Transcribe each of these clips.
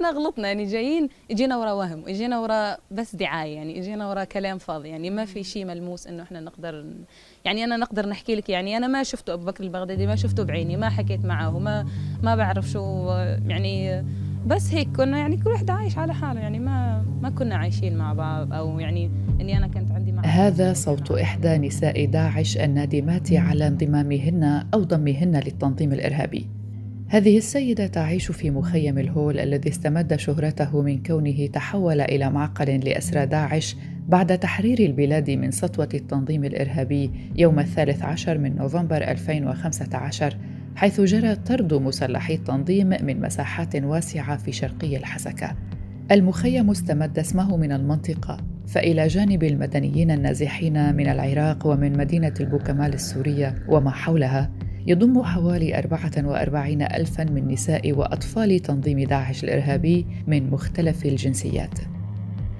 إحنا غلطنا يعني جايين اجينا ورا وهم اجينا ورا بس دعاية يعني اجينا ورا كلام فاضي يعني ما في شيء ملموس إنه إحنا نقدر يعني أنا نقدر نحكي لك يعني أنا ما شفته أبو بكر البغدادي ما شفته بعيني ما حكيت معه ما ما بعرف شو يعني بس هيك كنا يعني كل واحد عايش على حاله يعني ما ما كنا عايشين مع بعض أو يعني إني أنا كنت عندي مع هذا صوت إحدى نساء داعش النادمات على انضمامهن أو ضمهن للتنظيم الإرهابي. هذه السيدة تعيش في مخيم الهول الذي استمد شهرته من كونه تحول إلى معقل لأسرى داعش بعد تحرير البلاد من سطوة التنظيم الإرهابي يوم الثالث عشر من نوفمبر 2015 حيث جرى طرد مسلحي التنظيم من مساحات واسعة في شرقي الحسكة. المخيم استمد اسمه من المنطقة فإلى جانب المدنيين النازحين من العراق ومن مدينة البوكمال السورية وما حولها يضم حوالي 44 ألفا من نساء وأطفال تنظيم داعش الإرهابي من مختلف الجنسيات.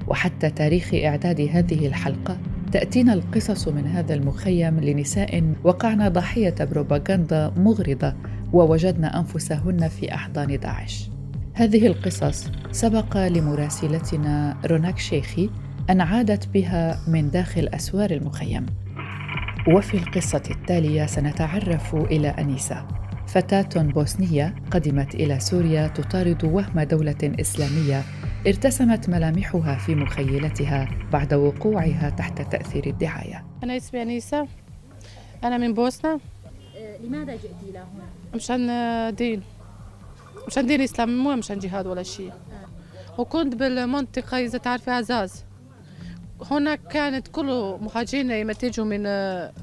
وحتى تاريخ إعداد هذه الحلقة تأتينا القصص من هذا المخيم لنساء وقعن ضحية بروباغندا مغرضة ووجدن أنفسهن في أحضان داعش. هذه القصص سبق لمراسلتنا روناك شيخي أن عادت بها من داخل أسوار المخيم. وفي القصة التالية سنتعرف إلى أنيسة. فتاة بوسنية قدمت إلى سوريا تطارد وهم دولة إسلامية ارتسمت ملامحها في مخيلتها بعد وقوعها تحت تأثير الدعاية. أنا اسمي أنيسة. أنا من بوسنة. لماذا جئتي إلى هنا؟ مشان دين. مشان دين الإسلام مو مشان جهاد ولا شيء. وكنت بالمنطقة إذا تعرفي عزاز هناك كانت كل مهاجرين لما تيجوا من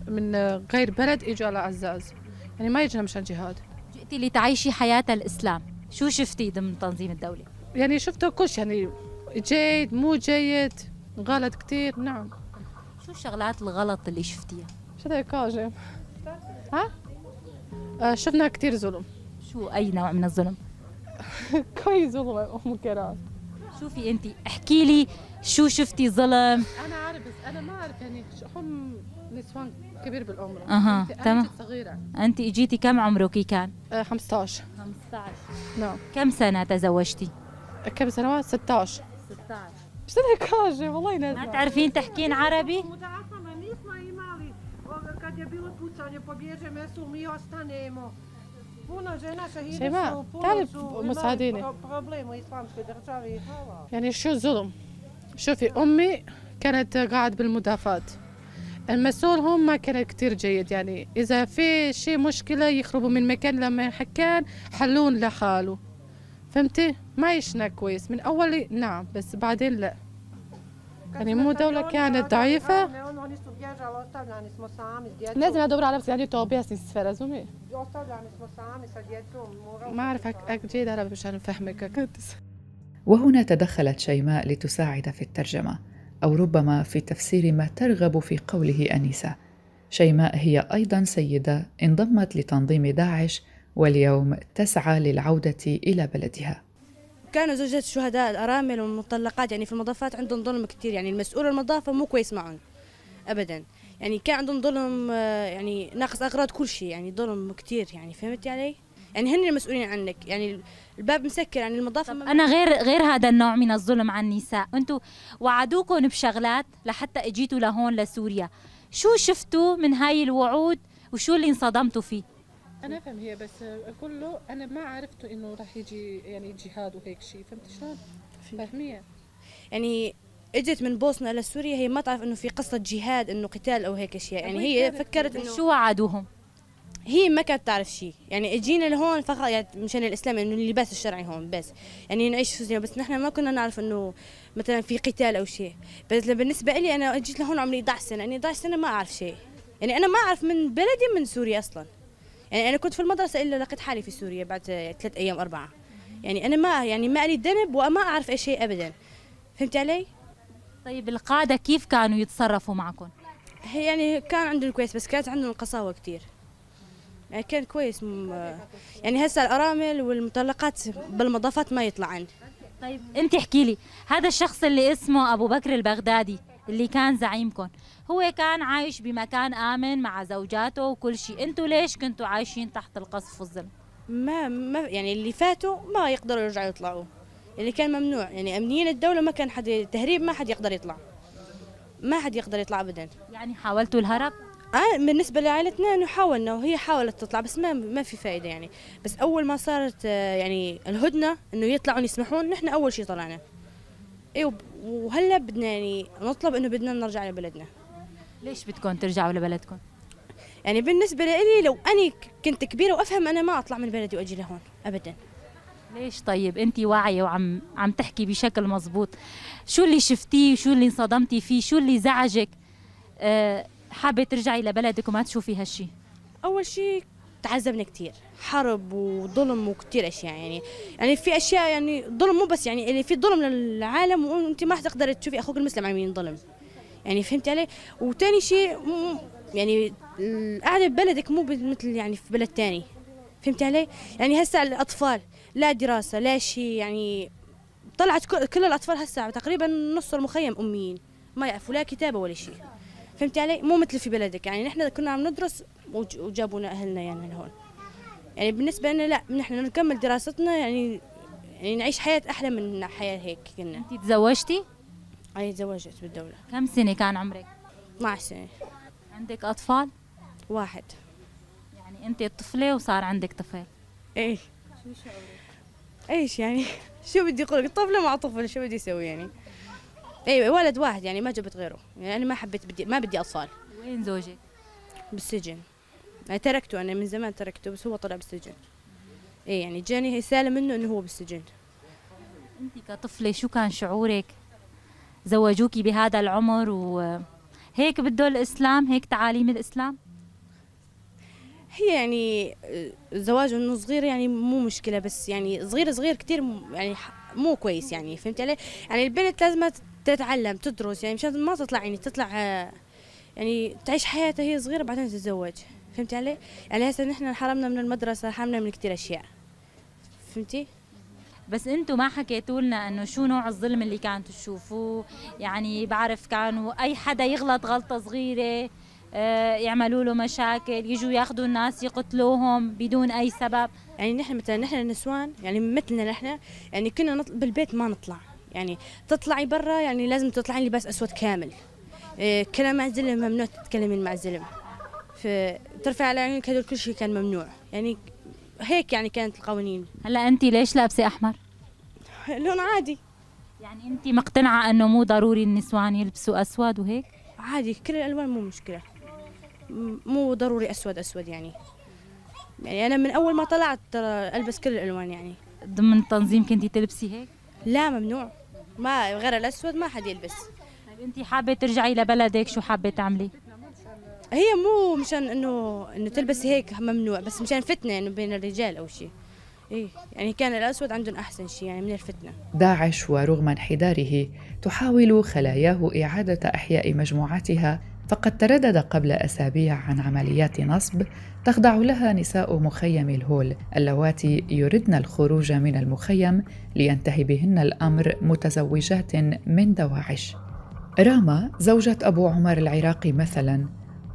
من غير بلد اجوا على عزاز يعني ما يجنا مشان جهاد جئتي لتعيشي حياة الإسلام شو شفتي ضمن تنظيم الدولة؟ يعني شفت كل شيء يعني جيد مو جيد غلط كتير نعم شو الشغلات الغلط اللي شفتيها؟ شو هيك كاجم ها؟ آه شفنا كتير ظلم شو أي نوع من الظلم؟ كويس ظلم منكرات شوفي أنت احكي لي شو شفتي ظلم؟ أنا عارف بس أنا ما أعرف يعني هم نسوان كبير بالعمر. أها تمام. صغيرة. انت إجيتي كم عمرك كان؟ آه 15 15 نعم. كم سنة تزوجتي؟ كم سنوات 16 16 شو هيك حاجة والله ما تعرفين تحكين عربي؟ kad je bilo pucanje, pobježemo, jesu mi ostanemo. Puno žena šehide شيماء su, puno تعرف su imali مساعديني. u islamskoj državi. يعني شو الظلم؟ شوفي أمي كانت قاعد بالمدافعات المسؤول هم ما كان كتير جيد يعني إذا في شيء مشكلة يخربوا من مكان لما مكان حلون لحاله. فهمتي؟ ما عشنا كويس. من أول نعم بس بعدين لا. يعني مو دولة كانت ضعيفة. znam ja dobro arapski, يعني sa djecom. morali ما أعرف smo أك- أجيد عربي مشان أفهمك وهنا تدخلت شيماء لتساعد في الترجمة أو ربما في تفسير ما ترغب في قوله أنيسة. شيماء هي أيضا سيدة انضمت لتنظيم داعش واليوم تسعى للعودة إلى بلدها. كانوا زوجات الشهداء الأرامل والمطلقات يعني في المضافات عندهم ظلم كثير يعني المسؤول المضافة مو كويس معهم ابدا. يعني كان عندهم ظلم آه، يعني ناقص أغراض كل شيء يعني ظلم كثير يعني فهمتي علي؟ يعني هن المسؤولين عنك. يعني الباب مسكر يعني المضافه طب ما- أنا غير غير هذا النوع من الظلم على النساء. أنتم وعدوكم بشغلات لحتى إجيتوا لهون لسوريا. شو شفتوا من هاي الوعود وشو اللي انصدمتوا فيه؟ أنا أفهم هي بس أقول له أنا ما عرفت إنه راح يجي يعني جهاد وهيك شيء فهمت شلون؟ فاهمية؟ يعني إجت من بوسنا لسوريا هي ما تعرف إنه في قصة جهاد إنه قتال أو هيك أشياء. يعني هي فكرت إنه شو وعدوهم؟ هي ما كانت تعرف شيء يعني اجينا لهون فقط يعني مشان الإسلام إنه اللباس الشرعي هون بس. يعني نعيش في بس نحن ما كنا نعرف إنه مثلا في قتال أو شيء بس بالنسبة لي أنا اجيت لهون عمري 11 سنة. يعني 11 سنة ما أعرف شيء يعني أنا ما أعرف من بلدي من سوريا أصلا. يعني أنا كنت في المدرسة إلا لقيت حالي في سوريا بعد ثلاث أيام أربعة. يعني أنا ما يعني ما لي ذنب وما أعرف أي شيء ابدا. فهمت علي؟ طيب القادة كيف كانوا يتصرفوا معكم؟ هي يعني كان عندهم كويس بس كانت عندهم قساوة كتير. يعني كان كويس. م... يعني هسه الأرامل والمطلقات بالمضافات ما يطلع عندي طيب انت احكي لي هذا الشخص اللي اسمه أبو بكر البغدادي اللي كان زعيمكم هو كان عايش بمكان آمن مع زوجاته وكل شيء. أنتوا ليش كنتوا عايشين تحت القصف والظلم؟ ما, ما يعني اللي فاتوا ما يقدروا يرجعوا يطلعوا. اللي كان ممنوع يعني أمنيين الدولة ما كان حد تهريب ما حد يقدر يطلع. ما حد يقدر يطلع ابدا. يعني حاولتوا الهرب؟ آه بالنسبة لعائلتنا إنه حاولنا وهي حاولت تطلع بس ما ما في فائدة يعني. بس أول ما صارت آه، يعني الهدنة إنه يطلعون يسمحون نحن أول شيء طلعنا. أيوه وهلا بدنا يعني نطلب إنه بدنا نرجع لبلدنا. ليش بدكم ترجعوا لبلدكم؟ يعني بالنسبة لي لو أنا كنت كبيرة وأفهم أنا ما أطلع من بلدي وأجي لهون أبدا. ليش طيب؟ انت واعية وعم عم تحكي بشكل مزبوط شو اللي شفتيه؟ وشو اللي انصدمتي فيه؟ شو اللي زعجك؟ أه حابة ترجعي لبلدك وما تشوفي هالشي؟ أول شيء تعذبنا كتير. حرب وظلم وكتير أشياء يعني يعني في أشياء يعني ظلم مو بس يعني اللي في ظلم للعالم وأنت ما حتقدر تشوفي أخوك المسلم عم ينظلم يعني فهمتي علي؟ وتاني شيء يعني القعدة ببلدك مو مثل يعني في بلد تاني. فهمتي علي؟ يعني هسه الأطفال لا دراسة لا شيء يعني طلعت كل- الأطفال هسه تقريبا نص المخيم أميين. ما يعرفوا لا كتابة ولا شيء فهمتي علي؟ مو مثل في بلدك يعني نحن كنا عم ندرس وج- وجابونا أهلنا يعني لهون يعني بالنسبة لنا لا نحن نكمل دراستنا يعني يعني نعيش حياة أحلى من حياة هيك كنا. انت تزوجتي؟ أنا تزوجت بالدولة. كم سنة كان عمرك؟ 12 سنة. عندك أطفال؟ واحد. يعني انت طفلة وصار عندك طفل. إيه. شو شعورك؟ إيش يعني؟ شو بدي أقول لك طفلة مع طفل شو بدي أسوي يعني؟ أيوه ولد واحد يعني ما جبت غيره. يعني أنا ما حبيت بدي ما بدي أطفال. وين زوجك بالسجن. يعني تركته أنا من زمان تركته بس هو طلع بالسجن. إيه يعني جاني رساله منه إنه هو بالسجن. أنت كطفلة شو كان شعورك؟ زوجوكي بهذا العمر وهيك بده الإسلام؟ هيك تعاليم الإسلام؟ هي يعني الزواج إنه صغير يعني مو مشكلة بس يعني صغير صغير كتير م- يعني مو كويس يعني فهمت علي؟ يعني البنت لازم تتعلم تدرس يعني مشان ما تطلع يعني تطلع آه، يعني تعيش حياتها هي صغيرة بعدين تتزوج. فهمت علي؟ يعني هسه نحن حرمنا من المدرسة حرمنا من كتير أشياء. فهمتي؟ بس أنتم ما حكيتوا لنا إنه شو نوع الظلم اللي كانتوا تشوفوه؟ يعني بعرف كانوا أي حدا يغلط غلطة صغيرة آه، يعملوا له مشاكل يجوا ياخذوا الناس يقتلوهم بدون أي سبب. يعني نحن مثلا نحن النسوان يعني مثلنا نحن يعني كنا نطلع بالبيت ما نطلع. يعني تطلعي برا يعني لازم تطلعي لباس أسود كامل. إيه كلام مع الزلم ممنوع تتكلمين مع الزلم فترفع على عينك هذول كل شيء كان ممنوع. يعني هيك يعني كانت القوانين. هلا انت ليش لابسة أحمر؟ لون عادي. يعني انت مقتنعة أنه مو ضروري النسوان يلبسوا أسود وهيك؟ عادي كل الألوان مو مشكلة. مو ضروري أسود أسود يعني. يعني أنا من أول ما طلعت ترى ألبس كل الألوان يعني. ضمن تنظيم كنتي تلبسي هيك؟ لا ممنوع. ما غير الأسود ما حد يلبس. طيب انت حابة ترجعي لبلدك؟ شو حابة تعملي؟ هي مو مشان إنه إنه تلبسي هيك ممنوع بس مشان فتنة إنه بين الرجال أو شيء إيه يعني كان الأسود عندهم أحسن شيء يعني من الفتنة. داعش ورغم انحداره تحاول خلاياه إعادة إحياء مجموعتها فقد تردد قبل أسابيع عن عمليات نصب تخضع لها نساء مخيم الهول اللواتي يردن الخروج من المخيم لينتهي بهن الأمر متزوجات من دواعش. راما زوجة أبو عمر العراقي مثلا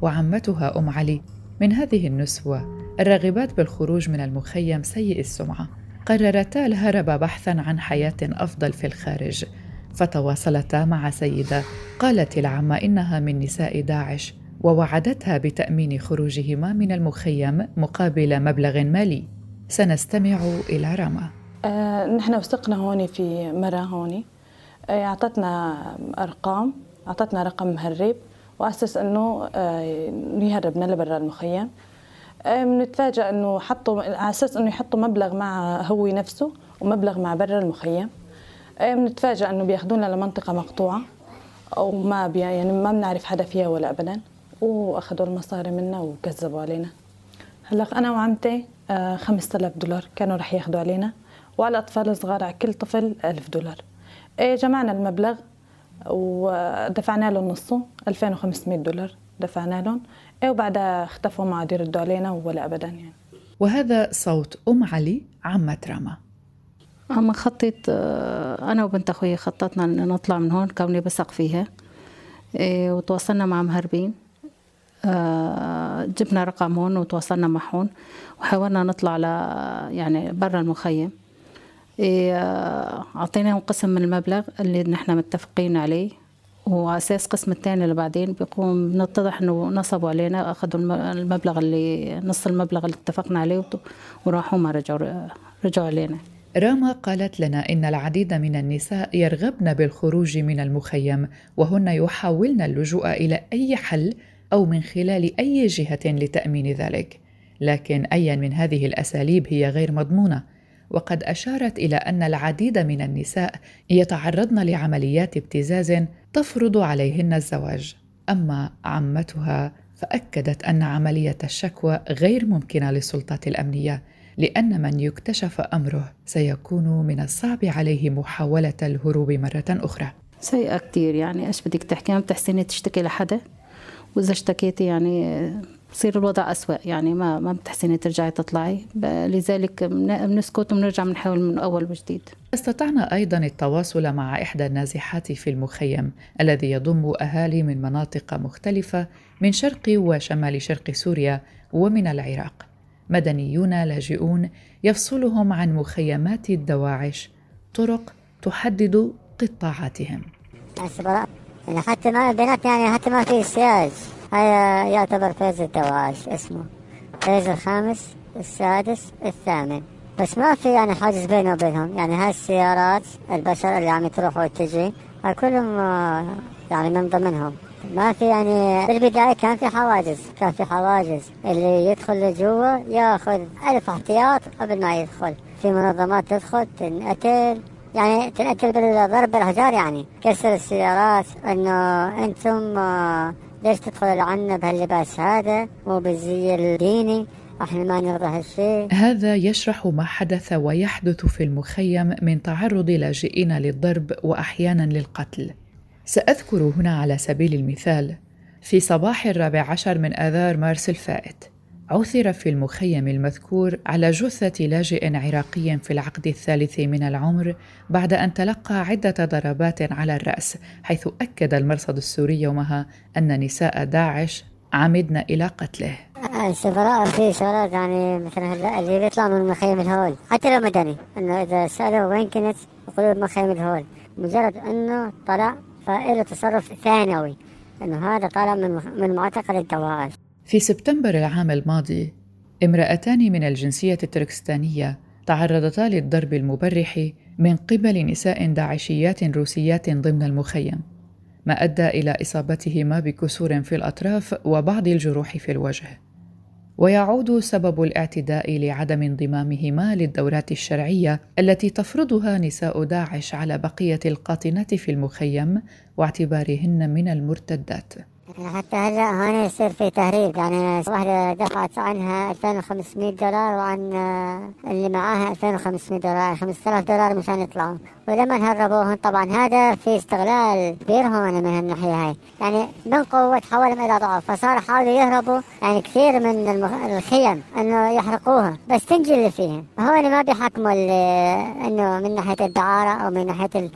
وعمتها أم علي من هذه النسوة الراغبات بالخروج من المخيم سيء السمعة. قررتا الهرب بحثا عن حياة أفضل في الخارج. فتواصلتا مع سيدة قالت العمة إنها من نساء داعش ووعدتها بتأمين خروجهما من المخيم مقابل مبلغ مالي. سنستمع إلى رما. آه، نحن وثقنا هون في مرة هون آه، أعطتنا أرقام أعطتنا رقم مهرب وأسس إنه آه، لبرا المخيم. آه، بنتفاجئ إنه حطوا على أساس إنه يحطوا مبلغ مع هو نفسه ومبلغ مع برا المخيم. آه، بنتفاجئ إنه بياخذونا لمنطقة مقطوعة أو ما بي يعني ما بنعرف حدا فيها ولا أبدا. وأخذوا المصاري منا وكذبوا علينا. هلأ أنا وعمتي آه، 5000 دولار كانوا رح ياخذوا علينا. وعلى الاطفال الصغار على كل طفل 1000 دولار. إيه جمعنا المبلغ ودفعنا لهم نصه 2500 دولار دفعنا لهم. إيه وبعدها اختفوا ما عاد يردوا علينا ولا ابدا يعني. وهذا صوت أم علي عمة راما أما خطيت آه، أنا وبنت أخوي خططنا إن نطلع من هون كوني بثق فيها. إيه، وتواصلنا مع مهربين. آه، جبنا رقم هون وتواصلنا معهم وحاولنا نطلع ل يعني برا المخيم. إيه، آه، أعطيناهم قسم من المبلغ اللي نحن متفقين عليه وعلى أساس قسم الثاني اللي بعدين بيقوم بنتضح إنه نصبوا علينا أخذوا المبلغ اللي نص المبلغ اللي اتفقنا عليه وراحوا ما رجعوا رجعوا علينا. راما قالت لنا إن العديد من النساء يرغبن بالخروج من المخيم وهن يحاولن اللجوء إلى أي حل أو من خلال أي جهة لتأمين ذلك. لكن أي من هذه الأساليب هي غير مضمونة. وقد أشارت إلى أن العديد من النساء يتعرضن لعمليات ابتزاز تفرض عليهن الزواج. أما عمتها فأكدت أن عملية الشكوى غير ممكنة للسلطات الأمنية. لأن من يكتشف أمره سيكون من الصعب عليه محاولة الهروب مرة أخرى. سيئة كتير يعني إيش بدك تحكي؟ ما بتحسني تشتكي لحدا؟ وإذا اشتكيتي يعني بصير الوضع أسوأ يعني ما ما بتحسني ترجعي تطلعي. لذلك بنسكت وبنرجع بنحاول من أول وجديد. استطعنا أيضا التواصل مع إحدى النازحات في المخيم الذي يضم أهالي من مناطق مختلفة من شرق وشمال شرق سوريا ومن العراق. مدنيون لاجئون يفصلهم عن مخيمات الدواعش طرق تحدد قطاعاتهم. حتى ما البنات يعني حتى ما في سياج. هذا يعتبر phase الدواعش اسمه. phase الخامس السادس الثامن. بس ما في يعني حاجز بينه وبينهم. يعني هاي السيارات البشر اللي عم تروح وتجي كلهم آه، يعني من ضمنهم. ما في يعني بالبداية كان في حواجز كان في حواجز. اللي يدخل لجوا ياخذ ألف احتياط قبل ما يدخل. في منظمات تدخل تنقتل. يعني تنقتل بالضرب بالحجار يعني. كسر السيارات إنه أنتم آه، ليش تدخلوا لعنا بهاللباس هذا؟ مو بالزي الديني. إحنا ما نرضى هالشيء. هذا يشرح ما حدث ويحدث في المخيم من تعرض لاجئين للضرب وأحيانا للقتل. سأذكر هنا على سبيل المثال في صباح الرابع عشر من آذار مارس الفائت عثر في المخيم المذكور على جثة لاجئ عراقي في العقد الثالث من العمر بعد أن تلقى عدة ضربات على الرأس حيث أكد المرصد السوري يومها أن نساء داعش عمدن إلى قتله. السفراء في شغلات يعني مثلا اللي بيطلع من مخيم الهول. حتى لو مدني أنه إذا سالوا وين كنت يقولوا مخيم الهول مجرد أنه طلع فإله تصرف ثانوي أنه هذا طالع من من معتقل الدواعش في سبتمبر العام الماضي امرأتان من الجنسية التركستانية تعرضتا للضرب المبرح من قبل نساء داعشيات روسيات ضمن المخيم ما أدى إلى إصابتهما بكسور في الأطراف وبعض الجروح في الوجه. ويعود سبب الاعتداء لعدم انضمامهما للدورات الشرعية التي تفرضها نساء داعش على بقية القاطنات في المخيم واعتبارهن من المرتدات. حتى هلا هون يصير في تهريب يعني واحدة دفعت عنها 2500 دولار وعن اللي معاها 2500 دولار 5000 دولار مشان يطلعوا. ولما هربوهم طبعا هذا في استغلال كبير هون من الناحية هاي. يعني من قوة حولهم إلى ضعف فصار حاولوا يهربوا يعني كثير من الخيم إنه يحرقوها بس تنجي اللي فيهم هون ما بيحكموا إنه من ناحية الدعارة أو من ناحية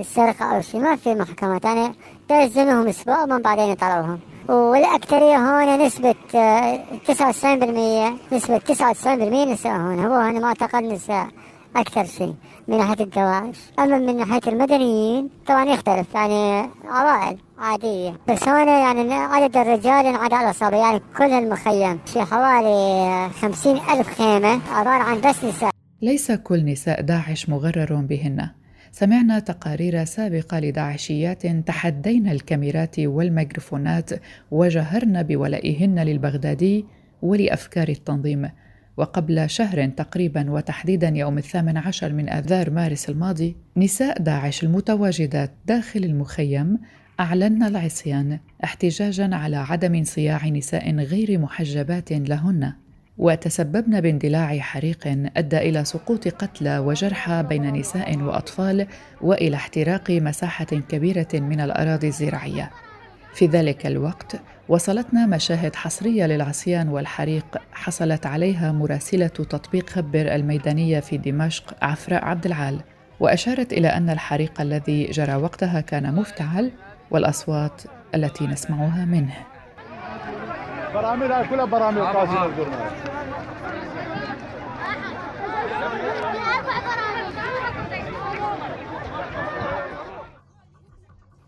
السرقة أو شيء ما في محكمات يعني تنزلهم أسبوع ومن بعدين يطلعوهم. والأكثرية هون نسبة 99% آه، نسبة 99% نساء هون. هو هنا معتقد نساء أكثر شيء من ناحية الدواعش أما من ناحية المدنيين طبعا يختلف يعني عوائل عادية. بس هون يعني عدد الرجال ينعاد على الأصابع يعني كل المخيم في حوالي خمسين ألف خيمة عبارة عن بس نساء. ليس كل نساء داعش مغرر بهن. سمعنا تقارير سابقة لداعشيات تحدين الكاميرات والميكروفونات وجهرن بولائهن للبغدادي ولأفكار التنظيم. وقبل شهر تقريبا وتحديدا يوم الثامن عشر من آذار مارس الماضي نساء داعش المتواجدات داخل المخيم أعلن العصيان احتجاجا على عدم انصياع نساء غير محجبات لهن. وتسببن باندلاع حريق أدى إلى سقوط قتلى وجرحى بين نساء وأطفال وإلى احتراق مساحة كبيرة من الأراضي الزراعية. في ذلك الوقت وصلتنا مشاهد حصرية للعصيان والحريق حصلت عليها مراسلة تطبيق خبر الميدانية في دمشق عفراء عبد العال وأشارت إلى أن الحريق الذي جرى وقتها كان مفتعل والأصوات التي نسمعها منه. براميل كلها براميل آه، قاسم الجرنال آه.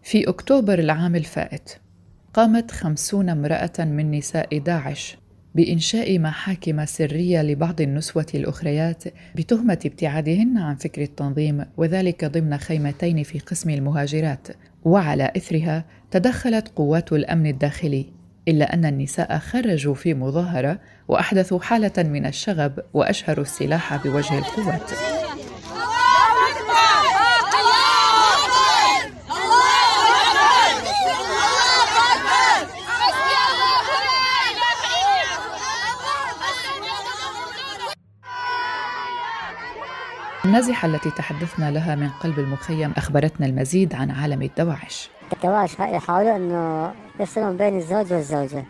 في أكتوبر العام الفائت قامت خمسون امرأة من نساء داعش بإنشاء محاكم سرية لبعض النسوة الأخريات بتهمة ابتعادهن عن فكر التنظيم وذلك ضمن خيمتين في قسم المهاجرات وعلى إثرها تدخلت قوات الأمن الداخلي. إلا أن النساء خرجوا في مظاهرة وأحدثوا حالة من الشغب وأشهروا السلاح بوجه القوات. النازحة التي تحدثنا لها من قلب المخيم أخبرتنا المزيد عن عالم الدواعش. الدواعش يحاولوا أنه يفصلون بين الزوج والزوجة.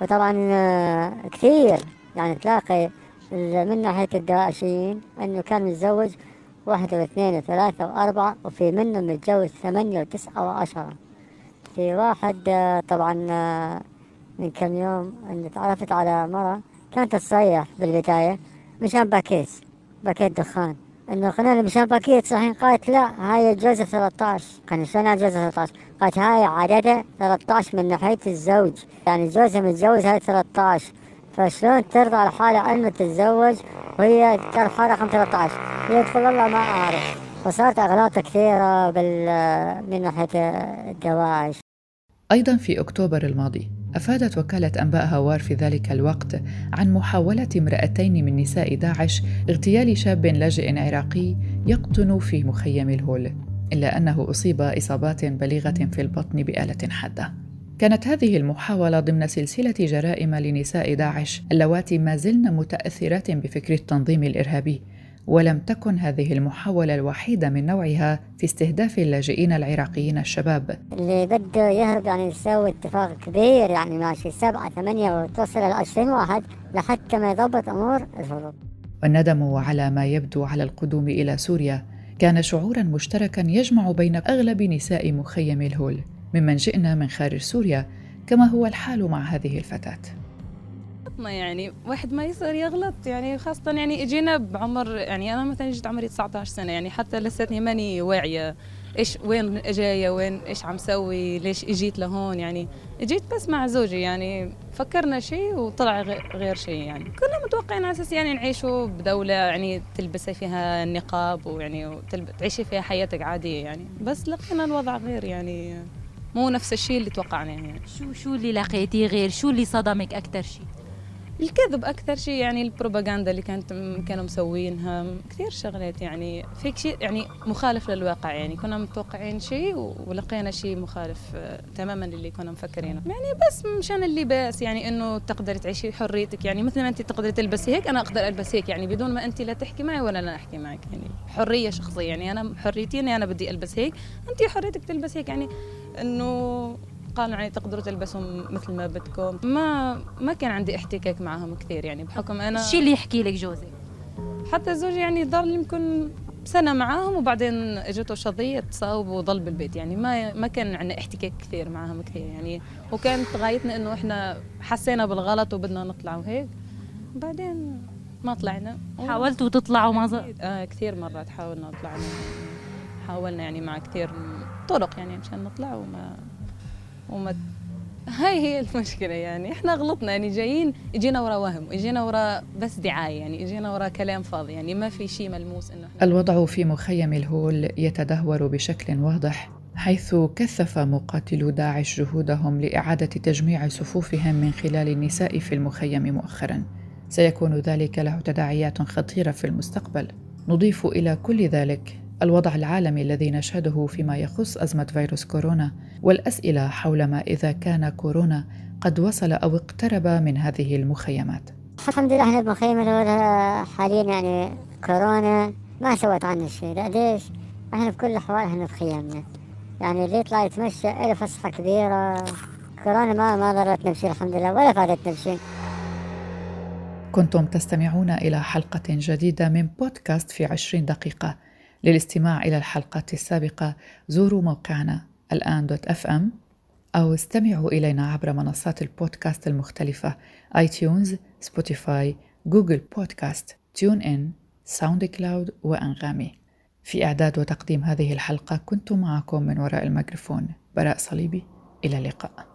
وطبعا آه، كثير يعني تلاقي من ناحية الدواعشيين أنه كان متزوج واحد واثنين وثلاثة وأربعة وفي منهم متجوز ثمانية وتسعة وعشرة. في واحد آه، طبعا آه، من كم يوم أني تعرفت على مرة كانت تصيح بالبداية مشان باكيت باكيت دخان. انه خلينا مشان باكيت صحيح قالت لا هاي جوزها 13 كان شلون جوزها 13 قالت هاي عددها 13 من ناحية الزوج. يعني جوزها متزوج هاي 13 فشلون ترضى على حالة علمة تتزوج وهي ترفع رقم 13 هي تقول والله ما أعرف. فصارت أغلاط كثيرة بال من ناحية الدواعش. أيضا في أكتوبر الماضي أفادت وكالة أنباء هوار في ذلك الوقت عن محاولة امرأتين من نساء داعش اغتيال شاب لاجئ عراقي يقطن في مخيم الهول إلا أنه أصيب إصابات بليغة في البطن بآلة حادة. كانت هذه المحاولة ضمن سلسلة جرائم لنساء داعش اللواتي ما زلن متأثرات بفكر التنظيم الإرهابي ولم تكن هذه المحاولة الوحيدة من نوعها في استهداف اللاجئين العراقيين الشباب. اللي بده يهرب يعني يسوي اتفاق كبير يعني ماشي سبعة ثمانية وتوصل إلى 20 واحد لحتى ما يضبط أمور الهروب. والندم على ما يبدو على القدوم إلى سوريا كان شعورا مشتركا يجمع بين أغلب نساء مخيم الهول ممن جئنا من خارج سوريا كما هو الحال مع هذه الفتاة. غلطنا يعني واحد ما يصير يغلط. يعني خاصة يعني اجينا بعمر يعني أنا مثلا جيت عمري 19 سنة يعني حتى لساتني ماني واعية إيش وين جاية وين إيش عم سوي ليش إجيت لهون. يعني اجيت بس مع زوجي يعني فكرنا شيء وطلع غير شيء يعني. كنا متوقعين على أساس يعني نعيشوا بدولة يعني تلبسي فيها النقاب ويعني تعيشي فيها حياتك عادية يعني. بس لقينا الوضع غير يعني مو نفس الشيء اللي توقعنا يعني. شو شو اللي لقيتيه غير؟ شو اللي صدمك أكثر شيء؟ الكذب أكثر شيء يعني البروباغندا اللي كانت كانوا مسوينها. كثير شغلات يعني فيك شيء يعني مخالف للواقع يعني. كنا متوقعين شيء ولقينا شيء مخالف آه، تماما للي كنا مفكرينه. يعني بس مشان اللباس يعني إنه تقدري تعيشي حريتك يعني. مثل ما انت تقدري تلبسي هيك أنا أقدر ألبس هيك يعني. بدون ما انت لا تحكي معي ولا أنا أحكي معك يعني. حرية شخصية يعني. أنا حريتي إني أنا بدي ألبس هيك. انت حريتك تلبس هيك يعني. إنه قالوا يعني تقدروا تلبسوا مثل ما بدكم. ما ما كان عندي احتكاك معهم كثير يعني بحكم أنا الشيء اللي يحكي لك جوزك حتى زوجي يعني ضل يمكن سنة معاهم وبعدين إجته شظية تصاوب وضل بالبيت يعني. ما ما كان عندنا احتكاك كثير معاهم كثير يعني. وكانت غايتنا إنه إحنا حسينا بالغلط وبدنا نطلع وهيك. بعدين ما طلعنا. حاولتوا تطلعوا ما زال آه كثير مرات حاولنا نطلع. حاولنا يعني مع كثير طرق يعني مشان نطلع وما وما هاي هي المشكلة يعني. إحنا غلطنا يعني جايين إجينا ورا وهم إجينا ورا بس دعاية يعني إجينا ورا كلام فاضي يعني ما في شيء ملموس إنه الوضع في مخيم الهول يتدهور بشكل واضح حيث كثف مقاتلو داعش جهودهم لإعادة تجميع صفوفهم من خلال النساء في المخيم مؤخرا. سيكون ذلك له تداعيات خطيرة في المستقبل. نضيف إلى كل ذلك الوضع العالمي الذي نشهده فيما يخص أزمة فيروس كورونا والأسئلة حول ما إذا كان كورونا قد وصل أو اقترب من هذه المخيمات. الحمد لله إحنا بمخيم حاليا يعني كورونا ما سوت عنا شيء. ليش؟ إحنا بكل الأحوال إحنا في خيامنا. يعني اللي يطلع يتمشى له فسحة كبيرة. كورونا ما ما ضرتنا بشيء الحمد لله ولا فادتنا بشيء كنتم تستمعون إلى حلقة جديدة من بودكاست في عشرين دقيقة. للاستماع إلى الحلقات السابقة. زوروا موقعنا الآن دوت أف أم أو استمعوا إلينا عبر منصات البودكاست المختلفة iTunes، Spotify، Google Podcast، TuneIn، SoundCloud وأنغامي. في إعداد وتقديم هذه الحلقة كنت معكم من وراء الميكروفون براء صليبي. إلى اللقاء.